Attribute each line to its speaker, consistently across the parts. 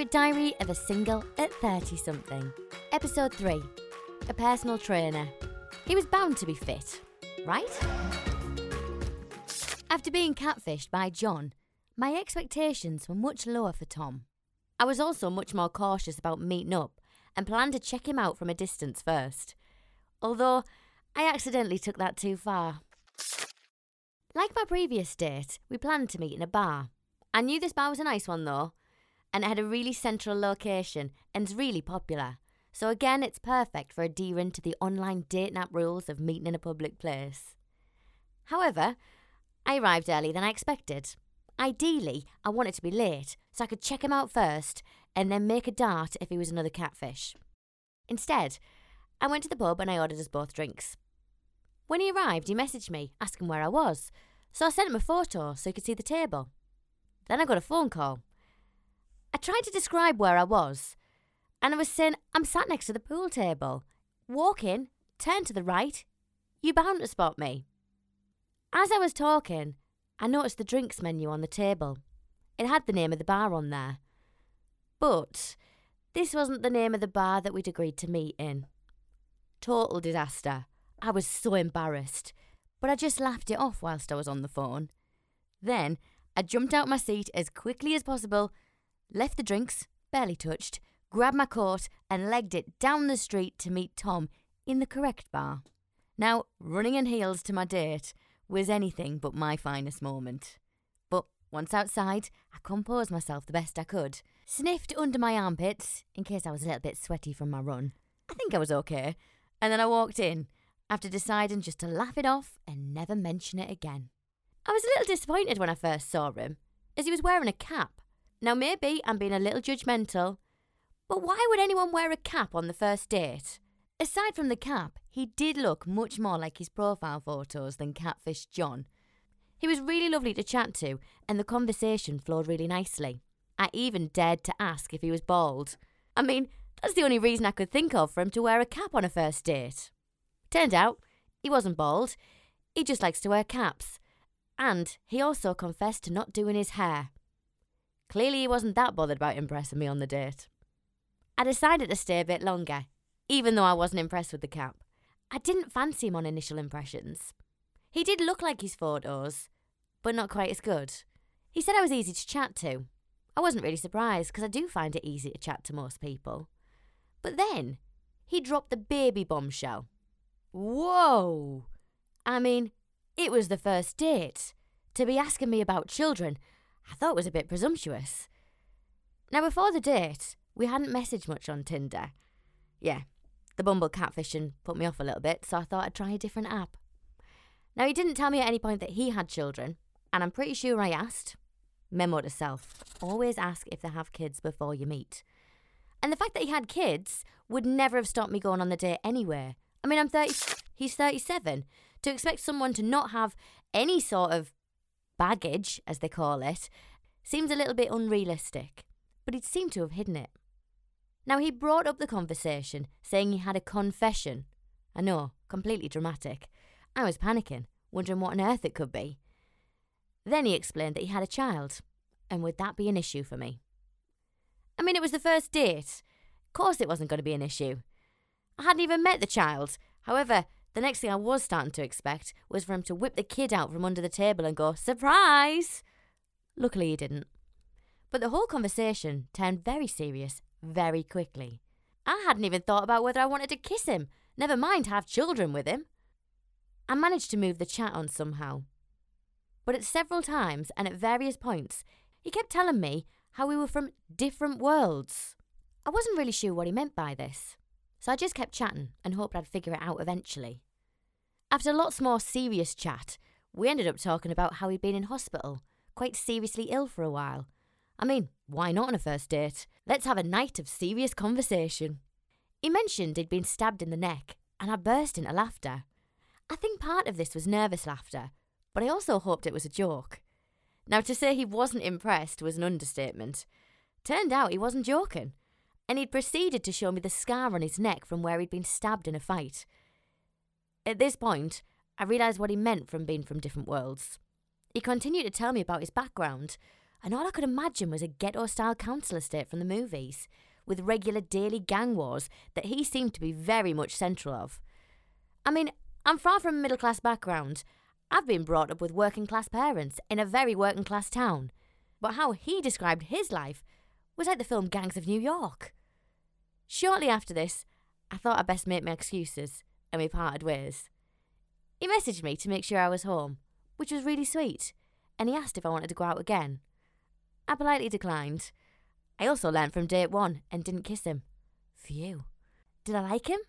Speaker 1: Secret Diary of a Single at 30 something. Episode 3 A Personal Trainer. He was bound to be fit, right? After being catfished by John, my expectations were much lower for Tom. I was also much more cautious about meeting up and planned to check him out from a distance first. Although I accidentally took that too far. Like my previous date, we planned to meet in a bar. I knew this bar was a nice one though, and it had a really central location and is really popular. So again, it's perfect for a deer into the online date app rules of meeting in a public place. However, I arrived earlier than I expected. Ideally, I wanted to be late so I could check him out first and then make a dart if he was another catfish. Instead, I went to the pub and I ordered us both drinks. When he arrived, he messaged me asking where I was, so I sent him a photo so he could see the table. Then I got a phone call. I tried to describe where I was, and I was saying I'm sat next to the pool table. Walk in, turn to the right, you're bound to spot me. As I was talking, I noticed the drinks menu on the table. It had the name of the bar on there. But this wasn't the name of the bar that we'd agreed to meet in. Total disaster. I was so embarrassed, but I just laughed it off whilst I was on the phone. Then I jumped out my seat as quickly as possible, left the drinks, barely touched, grabbed my coat, and legged it down the street to meet Tom in the correct bar. Now, running in heels to my date was anything but my finest moment. But once outside, I composed myself the best I could, sniffed under my armpits in case I was a little bit sweaty from my run. I think I was okay. And then I walked in after deciding just to laugh it off and never mention it again. I was a little disappointed when I first saw him, as he was wearing a cap. Now, maybe I'm being a little judgmental, but why would anyone wear a cap on the first date? Aside from the cap, he did look much more like his profile photos than Catfish John. He was really lovely to chat to, and the conversation flowed really nicely. I even dared to ask if he was bald. I mean, that's the only reason I could think of for him to wear a cap on a first date. Turned out, he wasn't bald, he just likes to wear caps. And he also confessed to not doing his hair. Clearly, he wasn't that bothered about impressing me on the date. I decided to stay a bit longer even though I wasn't impressed with the cap. I didn't fancy him on initial impressions. He did look like his photos, but not quite as good. He said I was easy to chat to. I wasn't really surprised because I do find it easy to chat to most people. But then he dropped the baby bombshell. Whoa! I mean, it was the first date. To be asking me about children, I thought it was a bit presumptuous. Now, before the date, we hadn't messaged much on Tinder. Yeah, the Bumble catfishing put me off a little bit, so I thought I'd try a different app. Now, he didn't tell me at any point that he had children, and I'm pretty sure I asked. Memo to self always ask if they have kids before you meet. And the fact that he had kids would never have stopped me going on the date anyway. I mean, I'm 30, he's 37. To expect someone to not have any sort of baggage, as they call it, seems a little bit unrealistic. But he'd seemed to have hidden it. Now, he brought up the conversation, saying he had a confession. I know, completely dramatic. I was panicking, wondering what on earth it could be. Then he explained that he had a child, and would that be an issue for me? I mean, it was the first date. Of course, it wasn't going to be an issue. I hadn't even met the child. However, the next thing I was starting to expect was for him to whip the kid out from under the table and go, Surprise! Luckily, he didn't. But the whole conversation turned very serious very quickly. I hadn't even thought about whether I wanted to kiss him, never mind have children with him. I managed to move the chat on somehow. But at several times and at various points, he kept telling me how we were from different worlds. I wasn't really sure what he meant by this, so I just kept chatting and hoped I'd figure it out eventually. After lots more serious chat, we ended up talking about how he'd been in hospital, quite seriously ill for a while, I mean, why not on a first date? Let's have a night of serious conversation. He mentioned he'd been stabbed in the neck, and I burst into laughter. I think part of this was nervous laughter, but I also hoped it was a joke. Now, to say he wasn't impressed was an understatement. Turned out he wasn't joking, and he'd proceeded to show me the scar on his neck from where he'd been stabbed in a fight. At this point, I realised what he meant from being from different worlds. He continued to tell me about his background, and all I could imagine was a ghetto style council estate from the movies, with regular daily gang wars that he seemed to be very much central of. I mean, I'm far from a middle class background. I've been brought up with working class parents in a very working class town. But how he described his life was like the film Gangs of New York. Shortly after this, I thought I'd best make my excuses, and we parted ways. He messaged me to make sure I was home, which was really sweet, and he asked if I wanted to go out again. I politely declined. I also learnt from date one and didn't kiss him. Phew. Did I like him?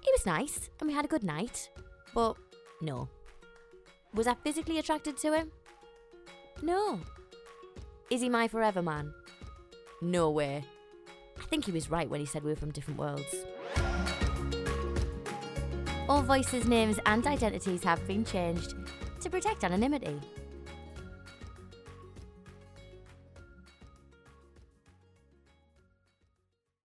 Speaker 1: He was nice, and we had a good night, but no. Was I physically attracted to him? No. Is he my forever man? No way. I think he was right when he said we were from different worlds. All voices, names, and identities have been changed to protect anonymity.